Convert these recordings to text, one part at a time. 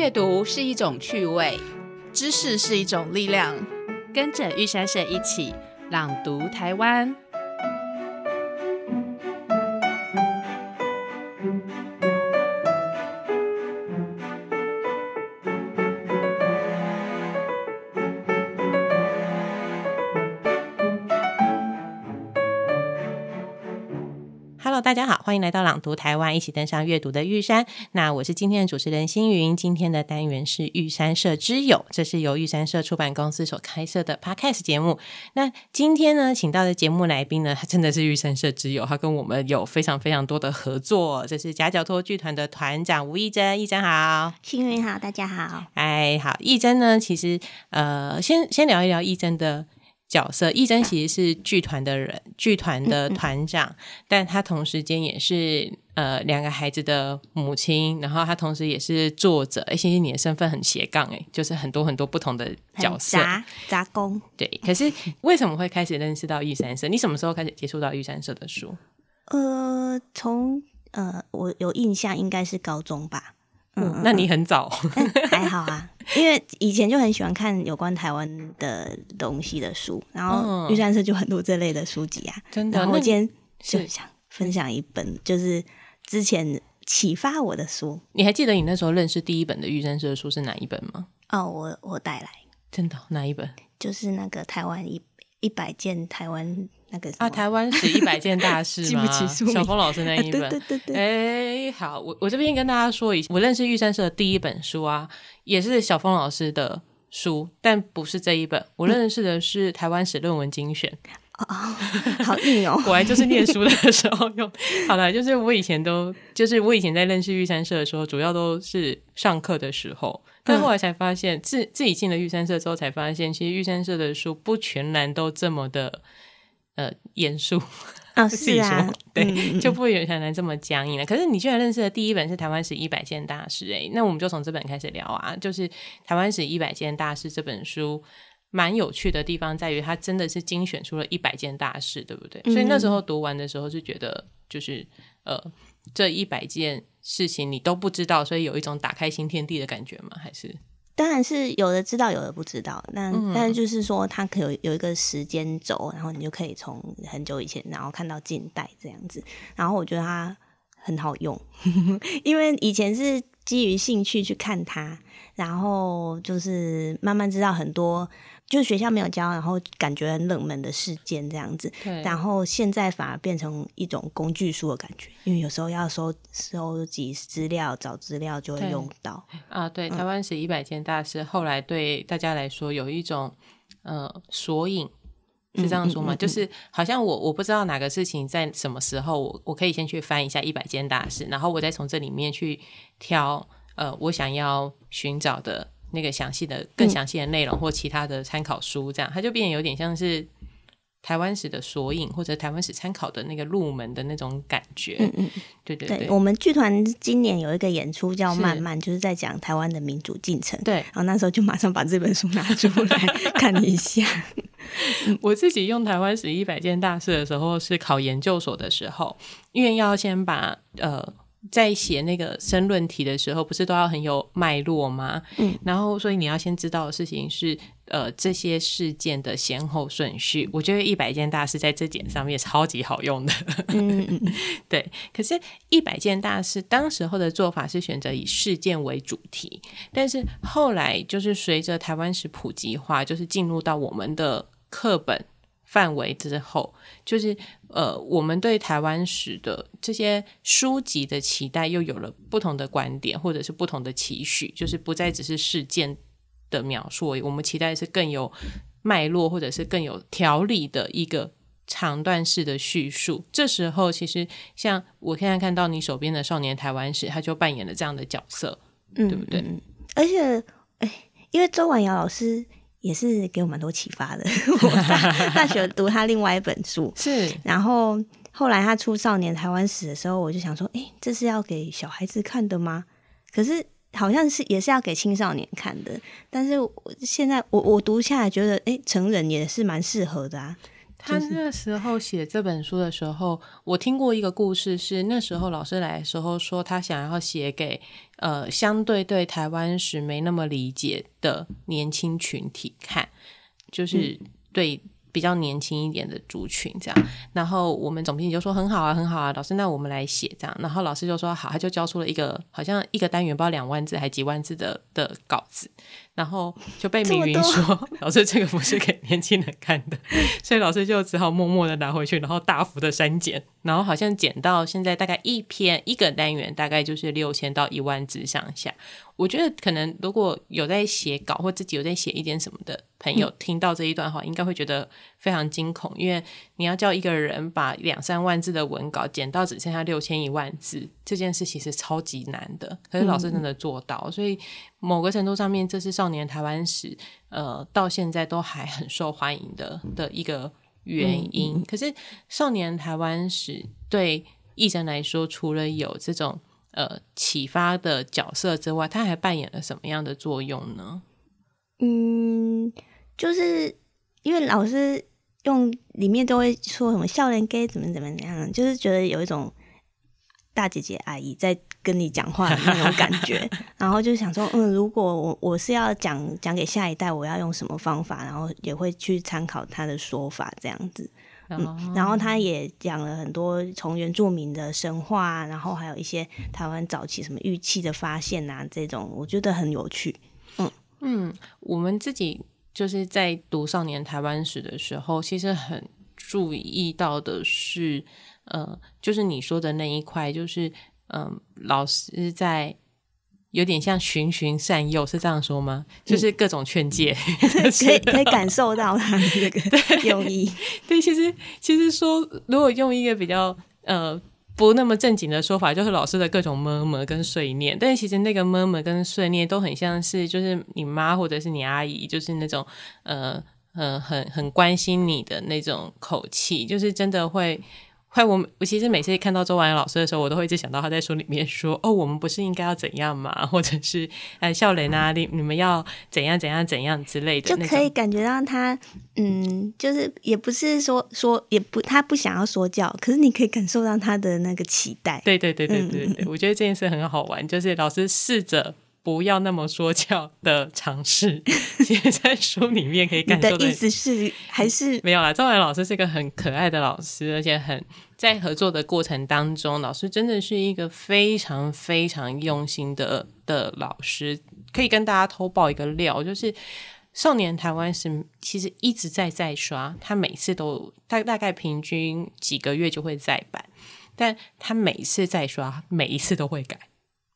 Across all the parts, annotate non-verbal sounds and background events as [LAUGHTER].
阅读是一种趣味，知识是一种力量。跟着玉山社一起朗读台湾。大家好，欢迎来到朗读台湾，一起登上阅读的玉山。那我是今天的主持人星云。今天的单元是玉山社之友，这是由玉山社出版公司所开设的 Podcast 节目。那今天呢，请到的节目来宾呢，他真的是玉山社之友，他跟我们有非常非常多的合作。这是夹角托剧团的团长吴义珍，义珍好，星云好，大家好。哎，好，义珍呢，其实呃，先先聊一聊义珍的。角色，义珍其实是剧团的人，剧团的团长，但他同时间也是呃两个孩子的母亲，然后他同时也是作者，欸，欣欣你的身份很斜杠，哎，就是很多很多不同的角色，杂杂工。对，可是为什么会开始认识到玉山社？你什么时候开始接触到玉山社的书？呃，从呃我有印象，应该是高中吧。嗯，那你很早，[LAUGHS] 还好啊，因为以前就很喜欢看有关台湾的东西的书，然后玉山社就很多这类的书籍啊。真的，然后我今天就想分享一本，就是之前启发我的书。你还记得你那时候认识第一本的玉山社的书是哪一本吗？哦，我我带来，真的哪一本？就是那个台湾一一百件台湾。那个啊，台湾史一百件大事吗？小峰老师那一 [LAUGHS] 本，对对对对。哎，好，我我这边跟大家说一下，我认识玉山社的第一本书啊，也是小峰老师的书，但不是这一本。我认识的是台湾史论文精选。哦，好硬哦！[LAUGHS] 果然就是念书的时候用。好了，就是我以前都，就是我以前在认识玉山社的时候，主要都是上课的时候，但后来才发现，自自己进了玉山社之后，才发现，其实玉山社的书不全然都这么的。呃，严肃啊，[LAUGHS] 是啊，对，就不会有像来这么僵硬了。可是你居然认识的第一本是《台湾史一百件大事》哎，那我们就从这本开始聊啊。就是《台湾史一百件大事》这本书，蛮有趣的地方在于，它真的是精选出了一百件大事，对不对？所以那时候读完的时候是觉得，就是呃，这一百件事情你都不知道，所以有一种打开新天地的感觉吗？还是？当然是有的知道，有的不知道。那但是就是说，它可有有一个时间轴，然后你就可以从很久以前，然后看到近代这样子。然后我觉得它很好用，[LAUGHS] 因为以前是基于兴趣去看它，然后就是慢慢知道很多。就是学校没有教，然后感觉很冷门的事件这样子，然后现在反而变成一种工具书的感觉，因为有时候要收收集资料、找资料就会用到啊。对，台湾史一百件大事，后来对大家来说有一种呃索引，是这样说吗？就是好像我我不知道哪个事情在什么时候，我我可以先去翻一下一百件大事，然后我再从这里面去挑呃我想要寻找的。那个详细的、更详细的内容或其他的参考书，这样它就变得有点像是台湾史的索引或者台湾史参考的那个入门的那种感觉。嗯嗯，对对对。我们剧团今年有一个演出叫《慢慢》，就是在讲台湾的民主进程。对，然后那时候就马上把这本书拿出来 [LAUGHS] 看一下。[LAUGHS] 我自己用台湾史一百件大事的时候，是考研究所的时候，因为要先把呃。在写那个申论题的时候，不是都要很有脉络吗？嗯，然后所以你要先知道的事情是，呃，这些事件的先后顺序。我觉得一百件大事在这点上面超级好用的。嗯嗯嗯，[LAUGHS] 对。可是，一百件大事当时候的做法是选择以事件为主题，但是后来就是随着台湾史普及化，就是进入到我们的课本。范围之后，就是呃，我们对台湾史的这些书籍的期待又有了不同的观点，或者是不同的期许，就是不再只是事件的描述，我们期待是更有脉络，或者是更有条理的一个长段式的叙述。这时候，其实像我现在看到你手边的《少年台湾史》，他就扮演了这样的角色，对不对？而且，哎，因为周婉瑶老师。也是给我蛮多启发的。[LAUGHS] 我 [LAUGHS] 大学读他另外一本书，是，然后后来他出《少年台湾史》的时候，我就想说，哎，这是要给小孩子看的吗？可是好像是也是要给青少年看的。但是现在我我读下来觉得，哎，成人也是蛮适合的啊。他那时候写这本书的时候，我听过一个故事，是那时候老师来的时候说，他想要写给呃相对对台湾史没那么理解的年轻群体看，就是对。比较年轻一点的族群，这样，然后我们总编辑就说很好啊，很好啊，老师，那我们来写这样，然后老师就说好，他就交出了一个好像一个单元不知道两万字还几万字的的稿子，然后就被明云说 [LAUGHS] 老师这个不是给年轻人看的，[LAUGHS] 所以老师就只好默默的拿回去，然后大幅的删减，然后好像减到现在大概一篇一个单元大概就是六千到一万字上下。我觉得可能如果有在写稿或自己有在写一点什么的朋友，听到这一段话，应该会觉得非常惊恐，因为你要叫一个人把两三万字的文稿剪到只剩下六千一万字，这件事其实超级难的。可是老师真的做到，所以某个程度上面，这是少年台湾史，呃，到现在都还很受欢迎的的一个原因。可是少年台湾史对艺人来说，除了有这种。呃，启发的角色之外，他还扮演了什么样的作用呢？嗯，就是因为老师用里面都会说什么笑脸 gay 怎么怎么样，就是觉得有一种大姐姐阿姨在跟你讲话的那种感觉，[LAUGHS] 然后就想说，嗯，如果我我是要讲讲给下一代，我要用什么方法，然后也会去参考他的说法，这样子。嗯，然后他也讲了很多从原住民的神话，然后还有一些台湾早期什么玉器的发现啊，这种我觉得很有趣。嗯嗯，我们自己就是在读少年台湾史的时候，其实很注意到的是，呃，就是你说的那一块，就是嗯，老师在。有点像循循善诱，是这样说吗？就是各种劝诫，可以可以感受到他的这个 [LAUGHS] 用意。对，其实其实说，如果用一个比较呃不那么正经的说法，就是老师的各种么么跟碎念。但其实那个么么跟碎念都很像是，就是你妈或者是你阿姨，就是那种呃呃很很关心你的那种口气，就是真的会。快，我我其实每次看到周婉老师的时候，我都会一直想到他在书里面说：“哦，我们不是应该要怎样嘛？[LAUGHS] 或者是哎，笑雷啊，你你们要怎样怎样怎样之类的。”就可以感觉到他，嗯，就是也不是说说也不他不想要说教，可是你可以感受到他的那个期待。对对对对对对，我觉得这件事很好玩，就是老师试着。不要那么说教的尝试，[LAUGHS] 其实，在书里面可以感 [LAUGHS] 受的意思是还是没有啦。周文老师是一个很可爱的老师，而且很在合作的过程当中，老师真的是一个非常非常用心的的老师。可以跟大家偷爆一个料，就是少年台湾是其实一直在在刷，他每次都大大概平均几个月就会再版，但他每一次再刷，每一次都会改。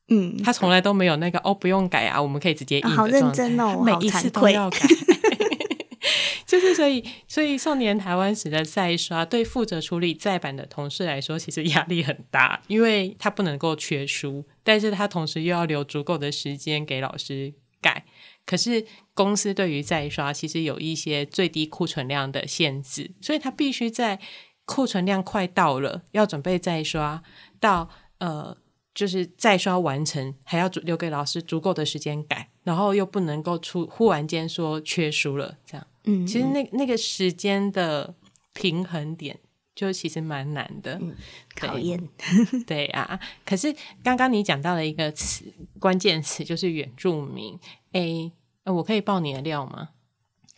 嗯，他从来都没有那个哦，不用改啊，我们可以直接印好认真哦，[LAUGHS] 每一次都要改。[LAUGHS] 就是所以，所以少年台湾史的再刷，对负责处理再版的同事来说，其实压力很大，因为他不能够缺书，但是他同时又要留足够的时间给老师改。可是公司对于再刷，其实有一些最低库存量的限制，所以他必须在库存量快到了，要准备再刷到呃。就是再刷完成，还要留给老师足够的时间改，然后又不能够出忽然间说缺书了，这样。嗯，其实那那个时间的平衡点，就其实蛮难的，考验。[LAUGHS] 对啊，可是刚刚你讲到了一个词，关键词就是原住民。哎，我可以爆你的料吗？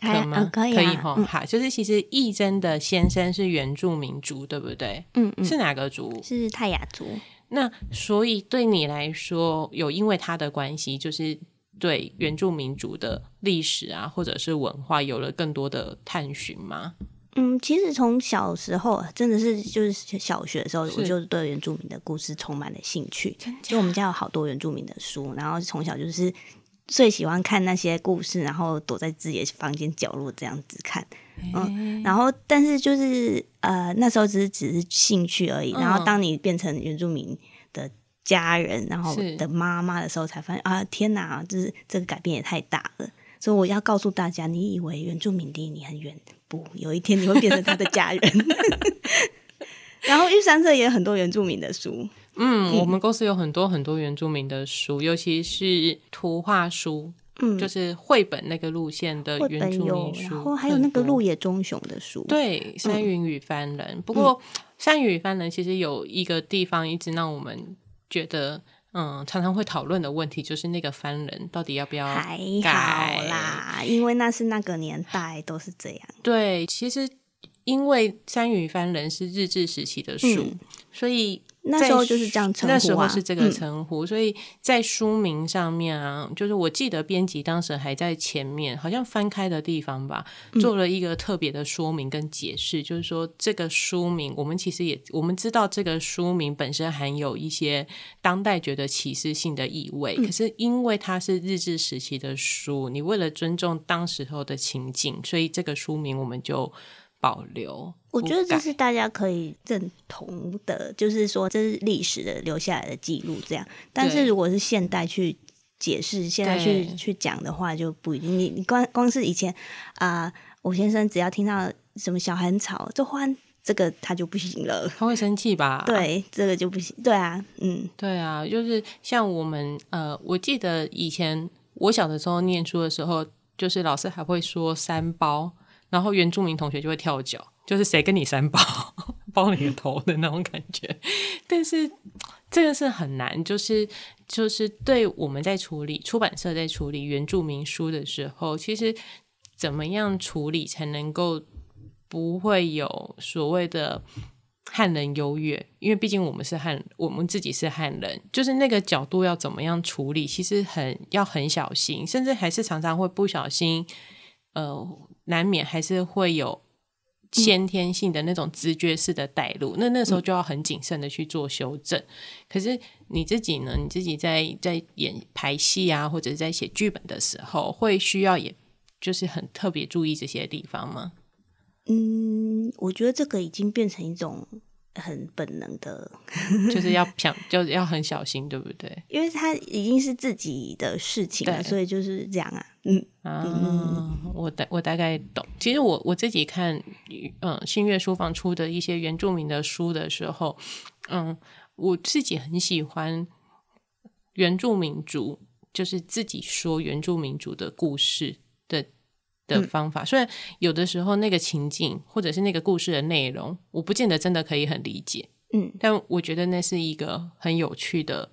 可以吗？可以，可以哈。好，就是其实义珍的先生是原住民族，对不对？嗯嗯，是哪个族？是泰雅族。那所以对你来说，有因为他的关系，就是对原住民族的历史啊，或者是文化，有了更多的探寻吗？嗯，其实从小时候，真的是就是小学的时候，我就对原住民的故事充满了兴趣。就我们家有好多原住民的书，然后从小就是最喜欢看那些故事，然后躲在自己的房间角落这样子看。嗯，然后但是就是呃，那时候只是只是兴趣而已。然后当你变成原住民的家人，然后的妈妈的时候，才发现啊，天哪，就是这个改变也太大了。所以我要告诉大家，你以为原住民离你很远，不，有一天你会变成他的家人。[LAUGHS] [LAUGHS] 然后玉山社也有很多原住民的书。嗯，我们公司有很多很多原住民的书，尤其是图画书。嗯，就是绘本那个路线的原住民，书，然后还有那个鹿野忠雄的书，，对，山云与番人。不过，山云与番人其实有一个地方一直让我们觉得，嗯，常常会讨论的问题，就是那个番人到底要不要还改好啦，因为那是那个年代都是这样。对，其实因为山云与番人是日治时期的书，嗯。所以那时候就是这样称呼啊那时候是这个嗯。称呼，所以在书名上面啊，就是我记得编辑当时还在前面，好像翻开的地方吧，嗯做了一个特别的说明跟解释，就是说这个书名，我们其实也我们知道这个书名本身含有一些当代觉得歧视性的意味，嗯。可是因为它是日治时期的书，你为了尊重当时候的情景，所以这个书名我们就保留。我觉得这是大家可以认同的，就是说这是历史的留下来的记录，这样。但是如果是现代去解释、现在去对去讲的话，就不一定。你你光光是以前啊、我先生只要听到什么小孩很吵，就换这个他就不行了。他会生气吧？对，这个就不行。对啊，嗯，对啊，就是像我们呃，我记得以前我小的时候念书的时候，就是老师还会说三包，然后原住民同学就会跳脚，就是谁跟你三包，[LAUGHS] 包你个头的那种感觉。但是这个是很难，就是就是对我们在处理出版社在处理原住民书的时候，其实怎么样处理才能够不会有所谓的汉人优越，因为毕竟我们是汉，我们自己是汉人，就是那个角度要怎么样处理，其实很要很小心，甚至还是常常会不小心，呃，难免还是会有先天性的那种直觉式的带入，那那时候就要很谨慎的去做修正。可是你自己呢？你自己在在演排戏啊，或者是在写剧本的时候，会需要也就是很特别注意这些地方吗？嗯，我觉得这个已经变成一种很本能的，[LAUGHS] 就是要想，就是要很小心，对不对？[LAUGHS] 因为他已经是自己的事情了，所以就是这样啊。嗯，啊，我大我大概懂。其实我我自己看，嗯，新月书房出的一些原住民的书的时候，嗯，我自己很喜欢原住民族，就是自己说原住民族的故事的的方法。虽然有的时候那个情境或者是那个故事的内容，我不见得真的可以很理解，嗯，但我觉得那是一个很有趣的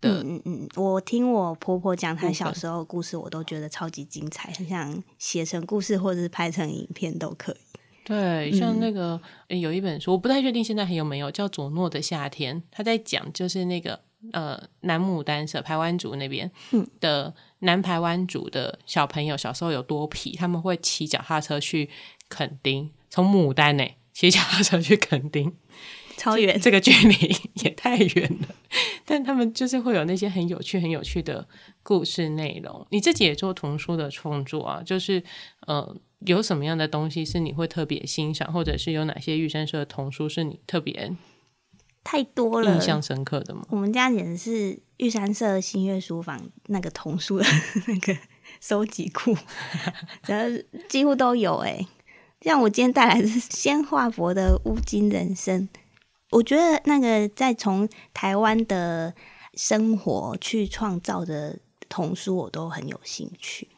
的嗯嗯嗯，我听我婆婆讲她小时候的故事，我都觉得超级精彩，很想写成故事或者是拍成影片都可以。对，像那个、诶有一本书，我不太确定现在还有没有，叫佐诺的夏天，他在讲就是那个呃南牡丹社排湾族那边的南排湾族的小朋友小时候有多皮，他们会骑脚踏车去垦丁，从牡丹呢骑脚踏车去垦丁，超远，这个距离 [LAUGHS] 也太远了，但他们就是会有那些很有趣、很有趣的故事内容。你自己也做童书的创作啊，就是呃，有什么样的东西是你会特别欣赏，或者是有哪些玉山社的童书是你特别太多了印。象深刻的吗？我们家简直是玉山社新月书房那个童书的那个收集库，[LAUGHS] 然后几乎都有哎、像我今天带来的是先化博的《乌金人生》，我觉得那个在从台湾的生活去创造的童书，我都很有兴趣。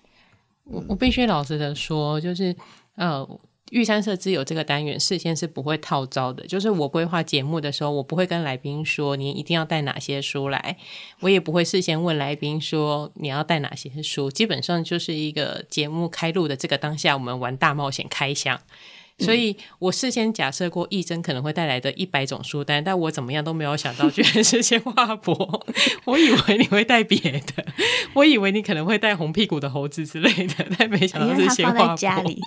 我我必须老实的说，就是呃，玉山社之友这个单元事先是不会套招的，就是我规划节目的时候，我不会跟来宾说你一定要带哪些书来，我也不会事先问来宾说你要带哪些书，基本上就是一个节目开录的这个当下，我们玩大冒险开箱。所以我事先假设过义珍可能会带来的一百种书单，但我怎么样都没有想到，居然是鲜花博。[LAUGHS] 我以为你会带别的，我以为你可能会带红屁股的猴子之类的，但没想到是鲜花博。家里。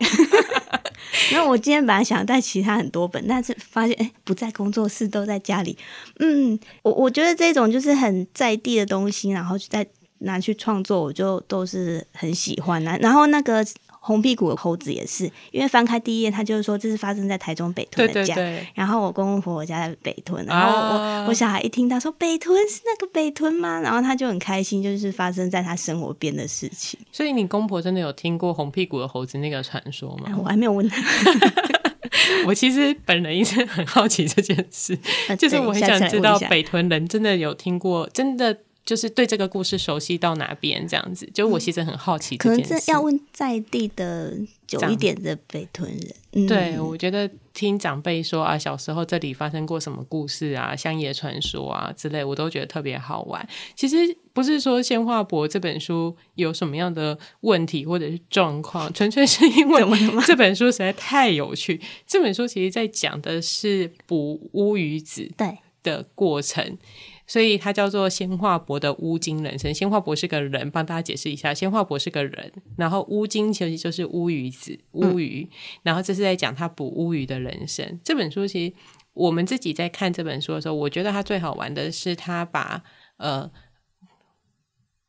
[LAUGHS] 那我今天本来想带其他很多本，但是发现哎、不在工作室，都在家里。嗯，我我觉得这种就是很在地的东西，然后再拿去创作，我就都是很喜欢的、然后那个红屁股的猴子也是，因为翻开第一页，他就是说这是发生在台中北屯的家。对对，然后我公公婆婆家在北屯，然后我、啊我小孩一听到说北屯是那个北屯吗？然后他就很开心，就是发生在他生活边的事情。所以你公婆真的有听过红屁股的猴子那个传说吗？我还没有问他，[LAUGHS] 我其实本人一直很好奇这件事，呃就是我很想知道北屯人真的有听过，真的就是对这个故事熟悉到哪边这样子？就我其实很好奇可能这要问在地的久一点的北屯人。嗯、对，我觉得听长辈说啊，小时候这里发生过什么故事啊，乡野传说啊之类，我都觉得特别好玩。其实不是说《鲜花博》这本书有什么样的问题或者是状况，纯粹是因为这本书实在太有趣。这本书其实在讲的是捕乌鱼子对的过程。所以它叫做鲜化博的乌金人生。鲜化博是个人，帮大家解释一下，鲜化博是个人，然后乌金其实就是乌鱼子、乌鱼，然后这是在讲他捕乌鱼的人生。这本书其实我们自己在看这本书的时候，我觉得它最好玩的是他把呃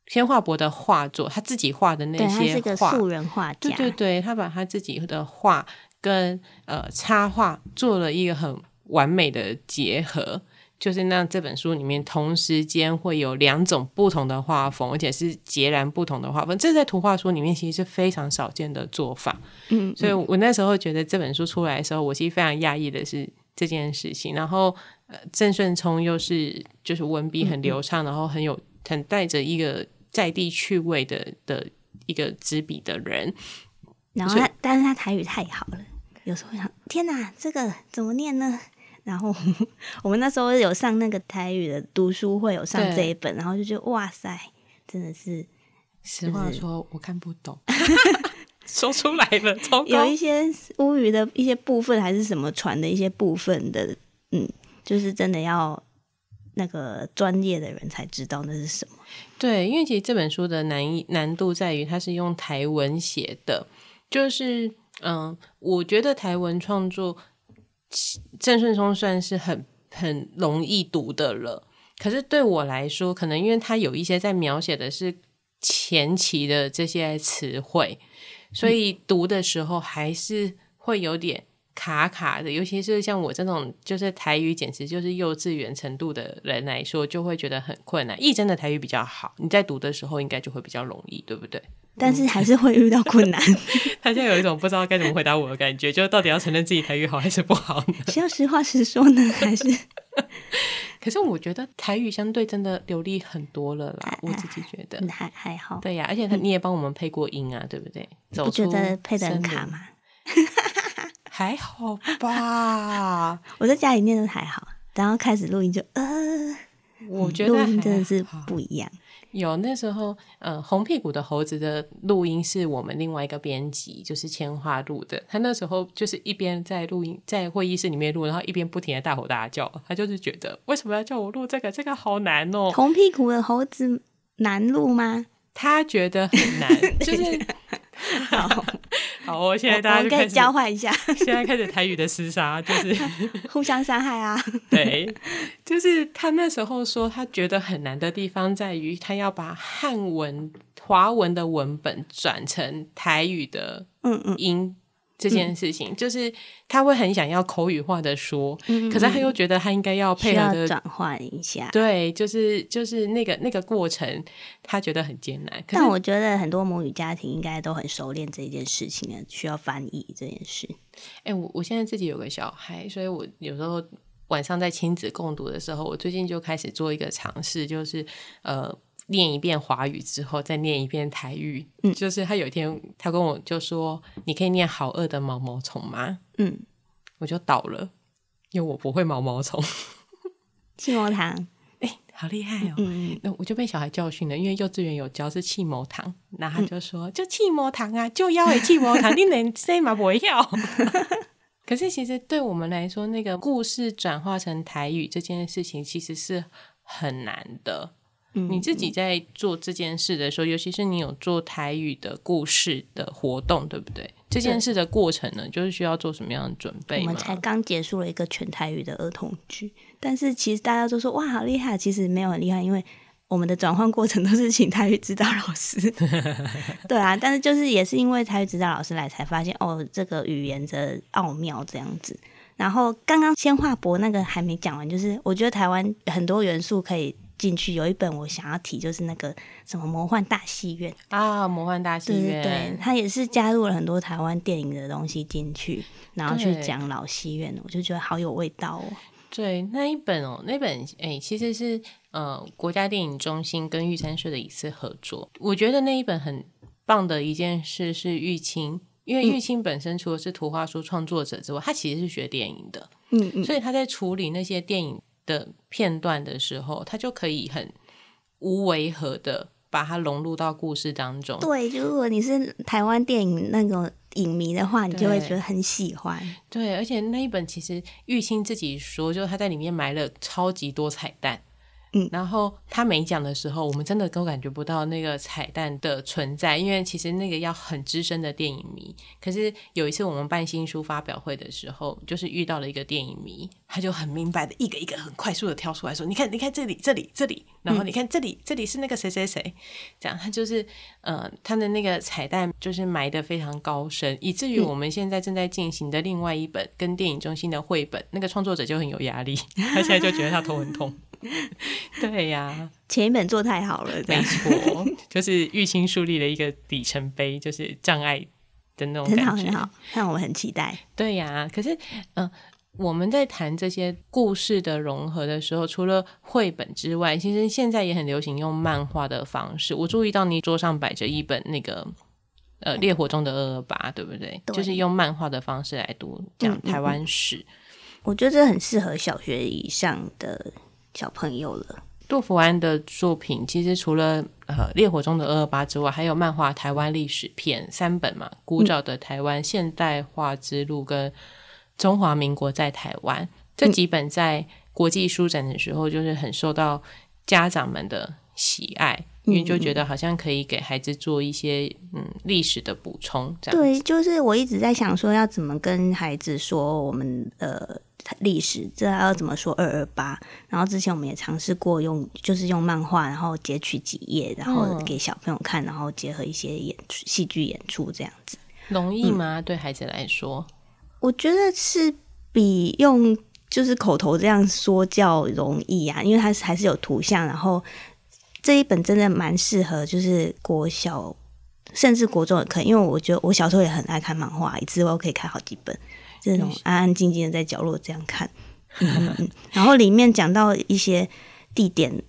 先画博的画作，他自己画的那些素人画家，对对对，他把他自己的画跟呃插画做了一个很完美的结合。就是那这本书里面同时间会有两种不同的画风，而且是截然不同的画风，这在图画书里面其实是非常少见的做法。嗯，所以我那时候觉得这本书出来的时候，我其实非常讶异的是这件事情。然后，呃，郑顺聪又是就是文笔很流畅，然后很有很带着一个在地趣味的的一个执笔的人。然后他，但是他台语太好了，有时候想，天哪，这个怎么念呢？然后 [LAUGHS] 我们那时候有上那个台语的读书会，有上这一本，然后就觉得哇塞，真的是实话说，我看不懂，[LAUGHS] 说出来了，有一些乌鱼的一些部分，还是什么船的一些部分的，嗯，就是真的要那个专业的人才知道那是什么。对，因为其实这本书的难难度在于它是用台文写的，就是嗯，我觉得台文创作。郑顺聪算是很很容易读的了，可是对我来说，可能因为他有一些在描写的是前期的这些词汇，所以读的时候还是会有点卡卡的。尤其是像我这种就是台语简直就是幼稚园程度的人来说，就会觉得很困难。义真的台语比较好，你在读的时候应该就会比较容易，对不对？但是还是会遇到困难。[LAUGHS] 他现在有一种不知道该怎么回答我的感觉，就到底要承认自己台语好还是不好呢？[LAUGHS] 是要实话实说呢，[LAUGHS] 还是？可是我觉得台语相对真的流利很多了啦，我自己觉得还还好。对呀，而且他你也帮我们配过音啊，对不对？不觉得配的很卡吗？还好吧，我在家里念的还好，然后开始录音就呃，我觉得真的是不一样。有那时候，呃，红屁股的猴子的录音是我们另外一个编辑，就是千花录的。他那时候就是一边在录音，在会议室里面录，然后一边不停的大吼大叫。他就是觉得为什么要叫我录这个？这个好难哦。红屁股的猴子难录吗？他觉得很难，[LAUGHS] 就是。[LAUGHS] 好，[LAUGHS] 好，我现在大家就可以交换一下。[LAUGHS] 现在开始台语的厮杀，就是互相伤害啊。对，就是他那时候说，他觉得很难的地方在于，他要把汉文、华文的文本转成台语的嗯嗯音。这件事情就是他会很想要口语化的说，可是他又觉得他应该要配合的转换一下。对，就是就是那个那个过程，他觉得很艰难。但我觉得很多母语家庭应该都很熟练这件事情呢，需要翻译这件事。哎，我我现在自己有个小孩，所以我有时候晚上在亲子共读的时候，我最近就开始做一个尝试，就是呃。念一遍华语之后，再念一遍台语。嗯，就是他有一天，他跟我就说：“你可以念好饿的毛毛虫吗？”嗯，我就倒了，因为我不会毛毛虫。[LAUGHS] 气毛糖，哎，好厉害哦！嗯那我就被小孩教训了，因为幼稚园有教是气毛糖，那他就说：“就气毛糖啊，就要诶气毛糖，你能谁嘛不会要？” [LAUGHS] 可是其实对我们来说，那个故事转化成台语这件事情，其实是很难的。你自己在做这件事的时候，尤其是你有做台语的故事的活动，对不对？这件事的过程呢，就是需要做什么样的准备？我们才刚结束了一个全台语的儿童剧，但是其实大家都说哇，好厉害！其实没有很厉害，因为我们的转换过程都是请台语指导老师。[LAUGHS] 对啊，但是就是也是因为台语指导老师来，才发现哦，这个语言的奥妙这样子。然后刚刚先画博那个还没讲完，就是我觉得台湾很多元素可以。进去有一本我想要提，就是那个什么魔幻大戏院。啊，魔幻大戏院，对，他也是加入了很多台湾电影的东西进去，然后去讲老戏院，我就觉得好有味道哦。对，那一本哦，那本哎，其实是呃国家电影中心跟玉山社的一次合作。我觉得那一本很棒的一件事是玉清，因为玉清本身除了是图画书创作者之外，他其实是学电影的，嗯嗯，所以他在处理那些电影的片段的时候，他就可以很无违和的把它融入到故事当中。对，如果你是台湾电影那种影迷的话，你就会觉得很喜欢。对，而且那一本其实玉清自己说，就是他在里面埋了超级多彩蛋。嗯然后他没讲的时候，我们真的都感觉不到那个彩蛋的存在，因为其实那个要很资深的电影迷。可是有一次我们办新书发表会的时候，就是遇到了一个电影迷，他就很明白的一个一个很快速的挑出来说：“你看，你看这里，这里，这里，然后你看这里，这里是那个谁谁谁。”这样他就是呃，他的那个彩蛋就是埋的非常高深，以至于我们现在正在进行的另外一本跟电影中心的绘本，那个创作者就很有压力，他现在就觉得他头很痛。[LAUGHS] 对呀、前一本做太好了，这没错，就是玉清树立了一个里程碑，就是障碍的那种感觉。很好很好，让我们很期待。对呀、可是嗯、呃我们在谈这些故事的融合的时候，除了绘本之外，其实现在也很流行用漫画的方式。我注意到你桌上摆着一本那个。呃，烈火中的二二八，对不对？对就是用漫画的方式来读讲台湾史。我觉得这很适合小学以上的小朋友了。杜甫安的作品其实除了呃《烈火中的二二八》之外，还有漫画《台湾历史片》三本嘛，《古早的台湾现代化之路》跟《中华民国在台湾》这几本在国际书展的时候，就是很受到家长们的喜爱，因为就觉得好像可以给孩子做一些嗯历史的补充，这样对，就是我一直在想说，要怎么跟孩子说我们呃历史，这要怎么说二二八？然后之前我们也尝试过用，就是用漫画，然后截取几页，然后嗯给小朋友看，然后结合一些演出、戏剧演出这样子。容易吗？对孩子来说，我觉得是比用就是口头这样说教容易啊，因为它是还是有图像，然后这一本真的蛮适合就是国小甚至国中也可以，因为我觉得我小时候也很爱看漫画，一次我可以看好几本，这种安安静静的在角落这样看，[LAUGHS] 嗯嗯嗯，然后里面讲到一些地点。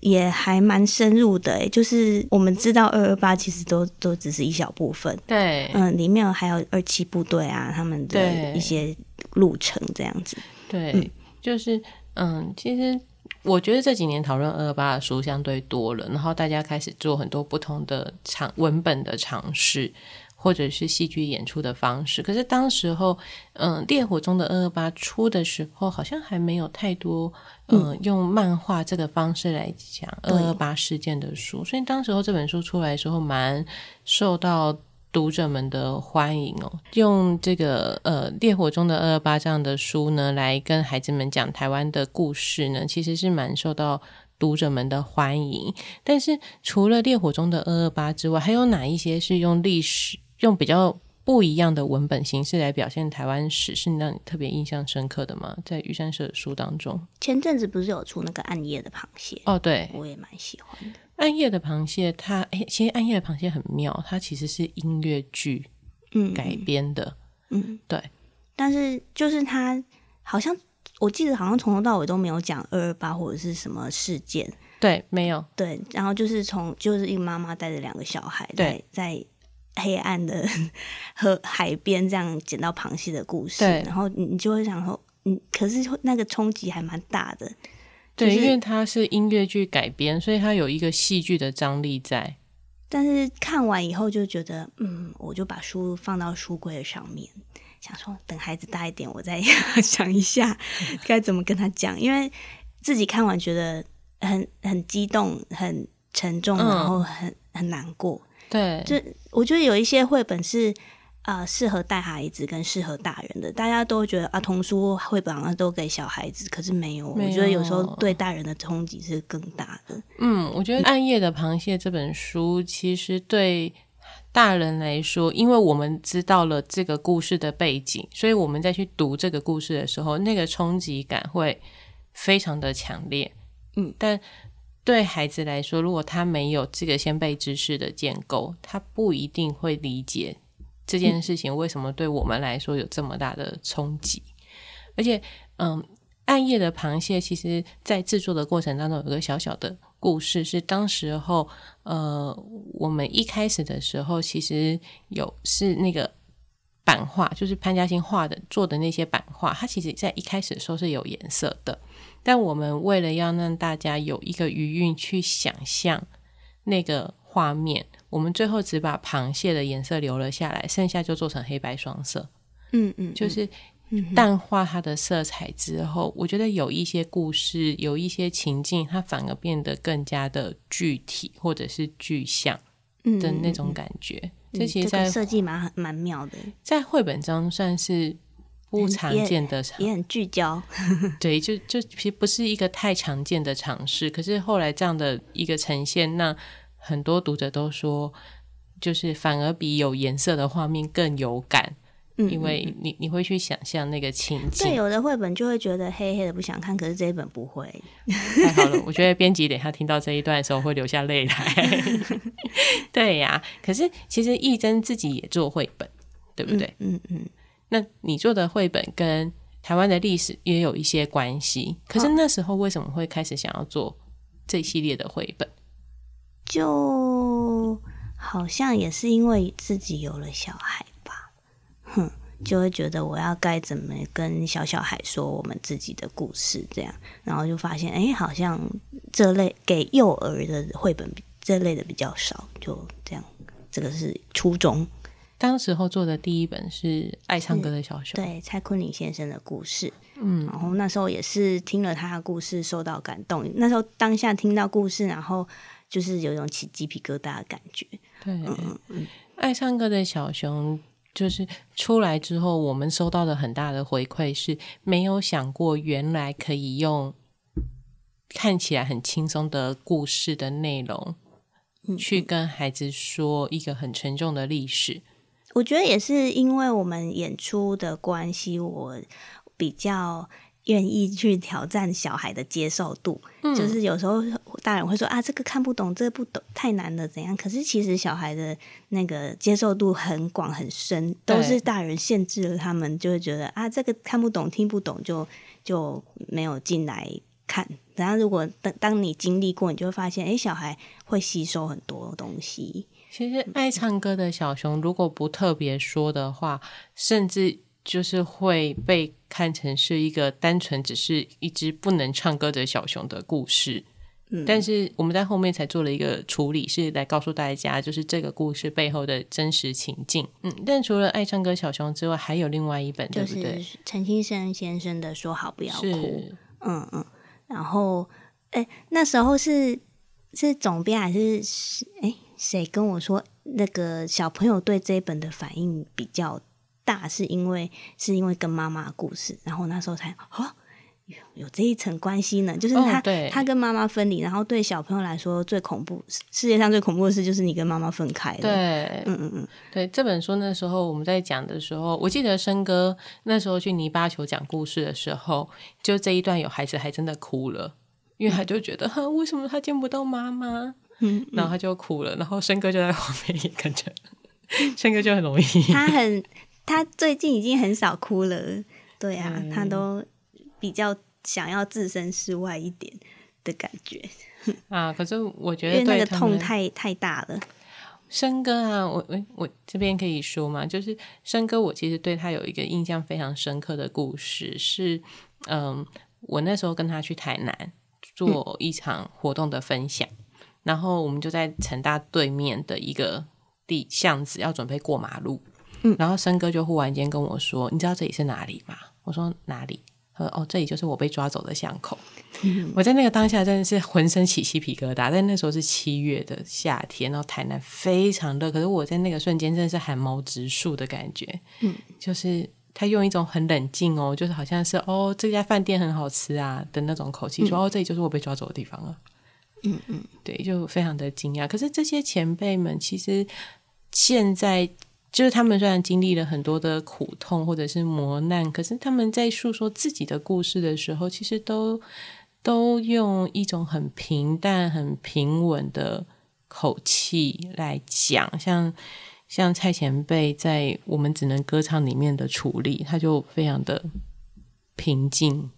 也还蛮深入的、欸，就是我们知道二二八其实都都只是一小部分，对，嗯，里面还有二七部队啊，他们的一些路程这样子。对，就是嗯，其实我觉得这几年讨论二二八的书相对多了，然后大家开始做很多不同的尝文本的尝试，或者是戏剧演出的方式。可是当时候，嗯，烈火中的二二八出的时候，好像还没有太多。嗯，用漫画这个方式来讲二二八事件的书，所以当时候这本书出来的时候，蛮受到读者们的欢迎哦。用这个呃《烈火中的二二八》这样的书呢，来跟孩子们讲台湾的故事呢，其实是蛮受到读者们的欢迎。但是除了《烈火中的二二八》之外，还有哪一些是用历史用比较不一样的文本形式来表现台湾史，是让你特别印象深刻的吗？在玉山社的书当中，前阵子不是有出那个暗夜的螃蟹，哦，对，我也蛮喜欢的。暗夜的螃蟹它，哎，其实暗夜的螃蟹很妙，它其实是音乐剧嗯，改编的，嗯，对，但是就是它好像我记得好像从头到尾都没有讲二二八或者是什么事件，对，没有，对，然后就是从就是一个妈妈带着两个小孩在对。在黑暗的 [LAUGHS] 河海边这样捡到螃蟹的故事，然后你你就会想说，嗯，可是那个冲击还蛮大的，对，就是因为它是音乐剧改编，所以它有一个戏剧的张力在。但是看完以后就觉得，嗯，我就把书放到书柜的上面，想说等孩子大一点，我再 [LAUGHS] 想一下 [LAUGHS] 该怎么跟他讲，因为自己看完觉得很很激动、很沉重，嗯然后很很难过。对，就我觉得有一些绘本是啊、呃适合带孩子跟适合大人的，大家都觉得啊童书绘本好像都给小孩子，可是没有，没有我觉得有时候对大人的冲击是更大的。嗯，我觉得《暗夜的螃蟹》这本书其实对大人来说，因为我们知道了这个故事的背景，所以我们再去读这个故事的时候，那个冲击感会非常的强烈。嗯，但对孩子来说，如果他没有这个先辈知识的建构，他不一定会理解这件事情为什么对我们来说有这么大的冲击。而且，嗯，暗夜的螃蟹，其实在制作的过程当中有个小小的故事，是当时候呃，我们一开始的时候其实有是那个版画，就是潘嘉欣画的做的那些版画，它其实在一开始的时候是有颜色的，但我们为了要让大家有一个余韵去想象那个画面，我们最后只把螃蟹的颜色留了下来，剩下就做成黑白双色，嗯嗯，就是。淡化它的色彩之后，我觉得有一些故事，有一些情境，它反而变得更加的具体或者是具象的那种感觉。这其实，在设计蛮蛮妙的，在绘本中算是不常见的，也很聚焦。[LAUGHS] 对，就就其实不是一个太常见的尝试。可是后来这样的一个呈现，那很多读者都说，就是反而比有颜色的画面更有感。因为你你会去想象那个情景，对，有的绘本就会觉得黑黑的不想看，可是这一本不会。太好了，我觉得编辑等下听到这一段的时候会流下泪来。[LAUGHS] 对呀，可是其实义珍自己也做绘本，对不对？嗯嗯。那你做的绘本跟台湾的历史也有一些关系，可是那时候为什么会开始想要做这系列的绘本？就好像也是因为自己有了小孩吧。哼，就会觉得我要该怎么跟小小孩说我们自己的故事，这样，然后就发现，哎，好像这类给幼儿的绘本这类的比较少，就这样，这个是初衷。当时候做的第一本是《爱唱歌的小熊》，对蔡坤林先生的故事，嗯，然后那时候也是听了他的故事受到感动，那时候当下听到故事，然后就是有一种起鸡皮疙瘩的感觉。对，《爱唱歌的小熊》。就是出来之后，我们收到的很大的回馈是没有想过，原来可以用看起来很轻松的故事的内容，去跟孩子说一个很沉重的历史。我觉得也是因为我们演出的关系，我比较。愿意去挑战小孩的接受度，就是有时候大人会说啊，这个看不懂，这个不懂，太难了，怎样？可是其实小孩的那个接受度很广很深，都是大人限制了他们，就会觉得啊，这个看不懂、听不懂，就就没有进来看。然后如果当当你经历过，你就会发现，哎，小孩会吸收很多东西。其实爱唱歌的小熊，如果不特别说的话，甚至。就是会被看成是一个单纯只是一只不能唱歌的小熊的故事，嗯，但是我们在后面才做了一个处理，是来告诉大家，就是这个故事背后的真实情境，嗯。但除了爱唱歌小熊之外，还有另外一本，对不对？陈先生先生的《说好不要哭》，嗯嗯。然后，哎，那时候是是总编还是哎谁跟我说，那个小朋友对这一本的反应比较。大是因为是因为跟妈妈的故事，然后那时候才哦有有这一层关系呢，就是他他跟妈妈分离，然后对小朋友来说最恐怖世界上最恐怖的事就是你跟妈妈分开了。对，嗯嗯嗯，对这本书那时候我们在讲的时候，我记得生哥那时候去泥巴球讲故事的时候，就这一段有孩子还真的哭了，因为他就觉得哈为什么他见不到妈妈，嗯，然后他就哭了，然后生哥就在旁边 [LAUGHS] 也跟着，生哥就很容易，他很。他最近已经很少哭了，对啊，他都比较想要置身事外一点的感觉 [LAUGHS] 啊。可是我觉得那个痛太太大了。生哥啊，我我我这边可以说嘛，就是生哥，我其实对他有一个印象非常深刻的故事，是嗯，我那时候跟他去台南做一场活动的分享，然后我们就在成大对面的一个地巷子要准备过马路。嗯，然后森哥就忽然间跟我说：“你知道这里是哪里吗？”我说：“哪里？”他说：“哦，这里就是我被抓走的巷口。”我在那个当下真的是浑身起鸡皮疙瘩。但那时候是七月的夏天，然后台南非常热，可是我在那个瞬间真的是汗毛直竖的感觉。嗯，就是他用一种很冷静哦，就是好像是哦这家饭店很好吃啊的那种口气说：“哦，这里就是我被抓走的地方了。”嗯嗯，对，就非常的惊讶。可是这些前辈们其实现在。就是他们虽然经历了很多的苦痛或者是磨难，可是他们在诉说自己的故事的时候，其实都都用一种很平淡、很平稳的口气来讲。像像蔡前辈在《我们只能歌唱》里面的处理，他就非常的平静。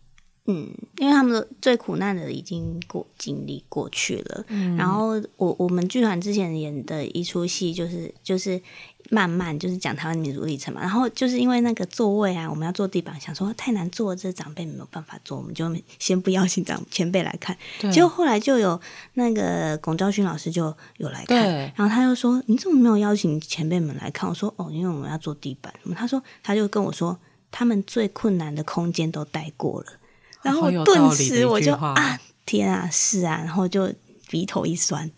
嗯，因为他们的最苦难的已经过经历过去了。嗯，然后我我们剧团之前演的一出戏，就是就是慢慢就是讲台湾民族历程嘛。然后就是因为那个座位啊，我们要坐地板，想说太难坐，这长辈没有办法坐，我们就先不邀请长前辈来看。结果后来就有那个龚昭勋老师就有来看，然后他又说：“你怎么没有邀请前辈们来看？”我说：“哦，因为我们要坐地板。”他说他就跟我说，他们最困难的空间都待过了。然后顿时我就啊，天啊，是啊，然后就鼻头一酸。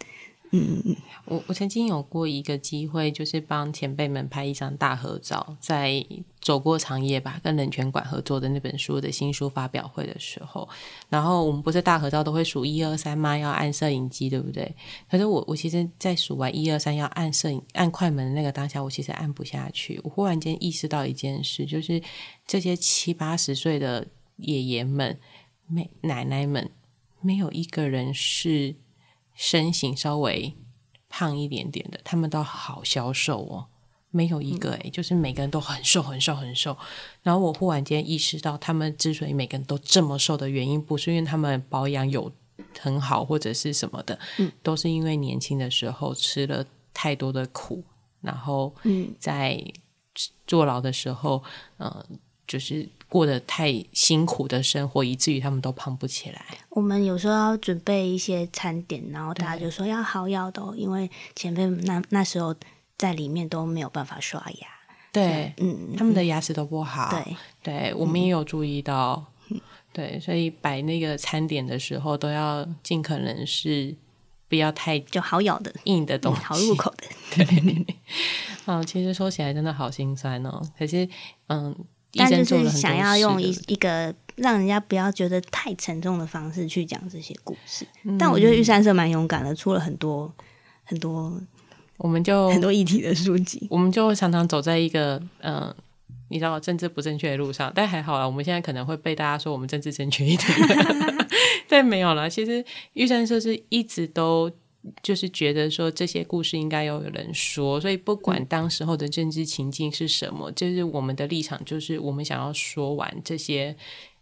嗯嗯，我我曾经有过一个机会，就是帮前辈们拍一张大合照，在走过长夜吧，跟冷泉馆合作的那本书的新书发表会的时候，然后我们不是大合照都会数一二三吗？要按摄影机，对不对？可是我我其实，在数完一二三要按摄影按快门的那个当下，我其实按不下去。我忽然间意识到一件事，就是这些七八十岁的。爷爷们、没奶奶们，没有一个人是身形稍微胖一点点的，他们都好消瘦哦，没有一个诶，就是每个人都很瘦、很瘦、很瘦。然后我忽然间意识到，他们之所以每个人都这么瘦的原因，不是因为他们保养有很好或者是什么的，嗯，都是因为年轻的时候吃了太多的苦，然后在坐牢的时候，嗯，就是。过得太辛苦的生活，以至于他们都胖不起来。我们有时候要准备一些餐点，然后大家就说要好药的，因为前辈那那时候在里面都没有办法刷牙。对，嗯，他们的牙齿都不好。对，对我们也有注意到。对，所以摆那个餐点的时候，都要尽可能是不要太就好咬的硬的东西，好入口的。对，[LAUGHS] 嗯，其实说起来真的好心酸哦。可是，嗯。但就是想要用一一个让人家不要觉得太沉重的方式去讲这些故事，但我觉得玉山社蛮勇敢的，出了很多很多，我们就很多议题的书籍，我们就常常走在一个嗯，你知道政治不正确的路上，但还好啦，我们现在可能会被大家说我们政治正确一点，[LAUGHS] 但没有啦。其实玉山社是一直都。就是觉得说这些故事应该要有人说，所以不管当时候的政治情境是什么，就是我们的立场，就是我们想要说完这些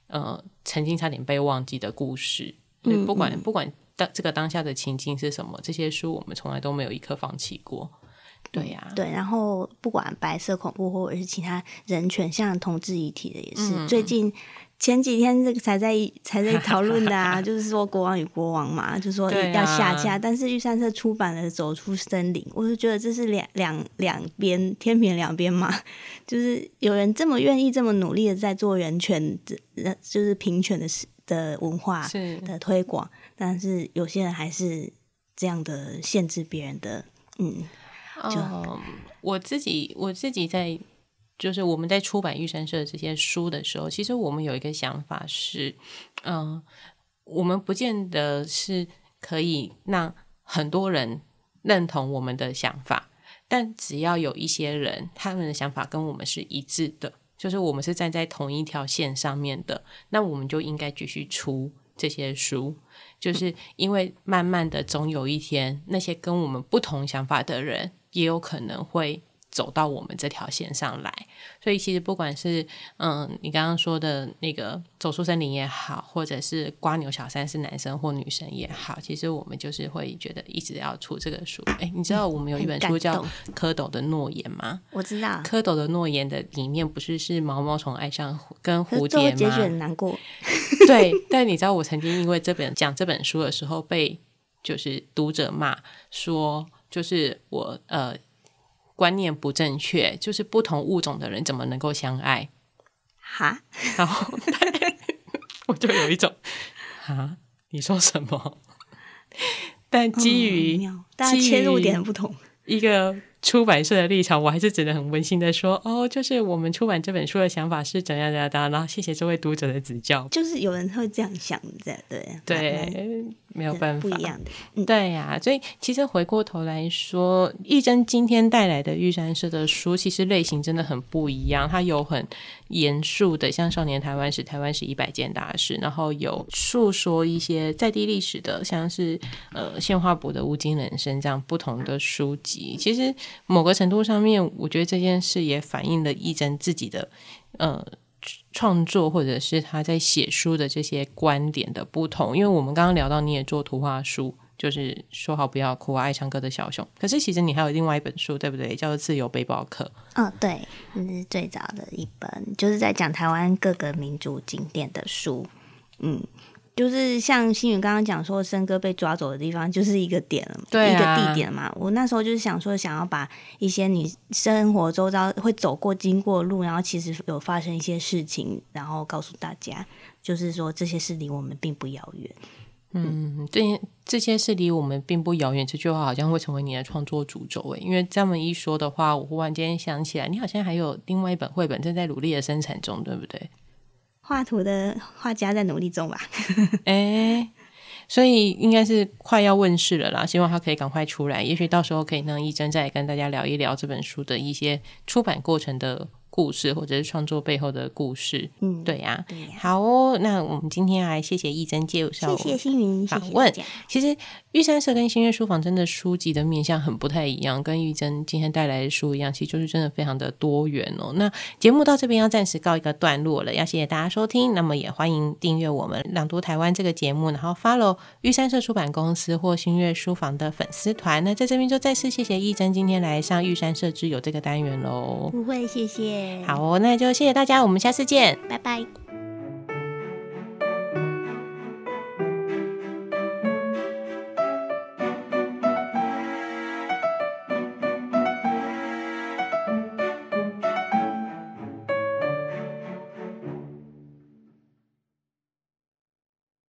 呃曾经差点被忘记的故事。嗯，不管不管当这个当下的情境是什么，这些书我们从来都没有一刻放弃过。对呀，对，然后不管白色恐怖或者是其他人权，像同志遗体的也是最近。前几天这个才在才在讨论的啊，[LAUGHS] 就是说国王与国王嘛，就说要下架，但是玉山社出版了《走出森林》，我就觉得这是两两两边天平两边嘛，就是有人这么愿意这么努力的在做人权的，就是平权的的文化的推广，但是有些人还是这样的限制别人的，嗯，就我自己我自己在。就是我们在出版玉山社这些书的时候，其实我们有一个想法是，嗯，我们不见得是可以让很多人认同我们的想法，但只要有一些人他们的想法跟我们是一致的，就是我们是站在同一条线上面的，那我们就应该继续出这些书，就是因为慢慢的总有一天，那些跟我们不同想法的人也有可能会。走到我们这条线上来，所以其实不管是嗯，你刚刚说的那个走出森林也好，或者是瓜牛小三是男生或女生也好，其实我们就是会觉得一直要出这个书。哎，你知道我们有一本书叫《蝌蚪的诺言》吗？我知道，蝌蚪的诺言的里面不是是毛毛虫爱上跟蝴蝶吗？结局很难过。对，但你知道我曾经因为这本讲这本书的时候被就是读者骂说，就是我呃。观念不正确，就是不同物种的人怎么能够相爱？哈，[LAUGHS] 然后 [LAUGHS] 我就有一种啊，你说什么？但基于大家切入点不同，一个。出版社的立场，我还是只能很温馨的说，哦，就是我们出版这本书的想法是怎样怎样的，然后谢谢这位读者的指教。就是有人会这样想的，对对，没有办法，不一样的，对呀。所以其实回过头来说，义珍今天带来的玉山社的书，其实类型真的很不一样。它有很严肃的，像《少年台湾史》《台湾史一百件大事》，然后有诉说一些在地历史的，像是呃宪化部的《乌金人生》这样不同的书籍，其实。某个程度上面，我觉得这件事也反映了义珍自己的呃创作或者是他在写书的这些观点的不同，因为我们刚刚聊到你也做图画书，就是说好不要哭，爱唱歌的小熊。可是其实你还有另外一本书，对不对？叫做《自由背包客》。嗯，对，这是最早的一本，就是在讲台湾各个民族景点的书。嗯。就是像新宇刚刚讲说，森哥被抓走的地方就是一个点了，对一个地点嘛。我那时候就是想说，想要把一些你生活周遭会走过、经过路，然后其实有发生一些事情，然后告诉大家，就是说这些事离我们并不遥远。嗯，这些这些事离我们并不遥远，这句话好像会成为你的创作主轴诶。因为这么一说的话，我忽然间想起来，你好像还有另外一本绘本正在努力的生产中，对不对？画图的画家在努力中吧，[LAUGHS] 哎，所以应该是快要问世了啦，希望他可以赶快出来，也许到时候可以让一真再跟大家聊一聊这本书的一些出版过程的。故事或者是创作背后的故事，嗯，对呀，对呀。好哦，那我们今天来谢谢义珍介绍，谢谢星云访问。其实玉山社跟新月书房真的书籍的面向很不太一样，跟玉珍今天带来的书一样，其实就是真的非常的多元哦。那节目到这边要暂时告一个段落了，要谢谢大家收听，那么也欢迎订阅我们朗读台湾这个节目，然后 follow 玉山社出版公司或新月书房的粉丝团。那在这边就再次谢谢义珍今天来上玉山社之友这个单元喽，不会，谢谢。好哦，那就谢谢大家，我们下次见，拜拜。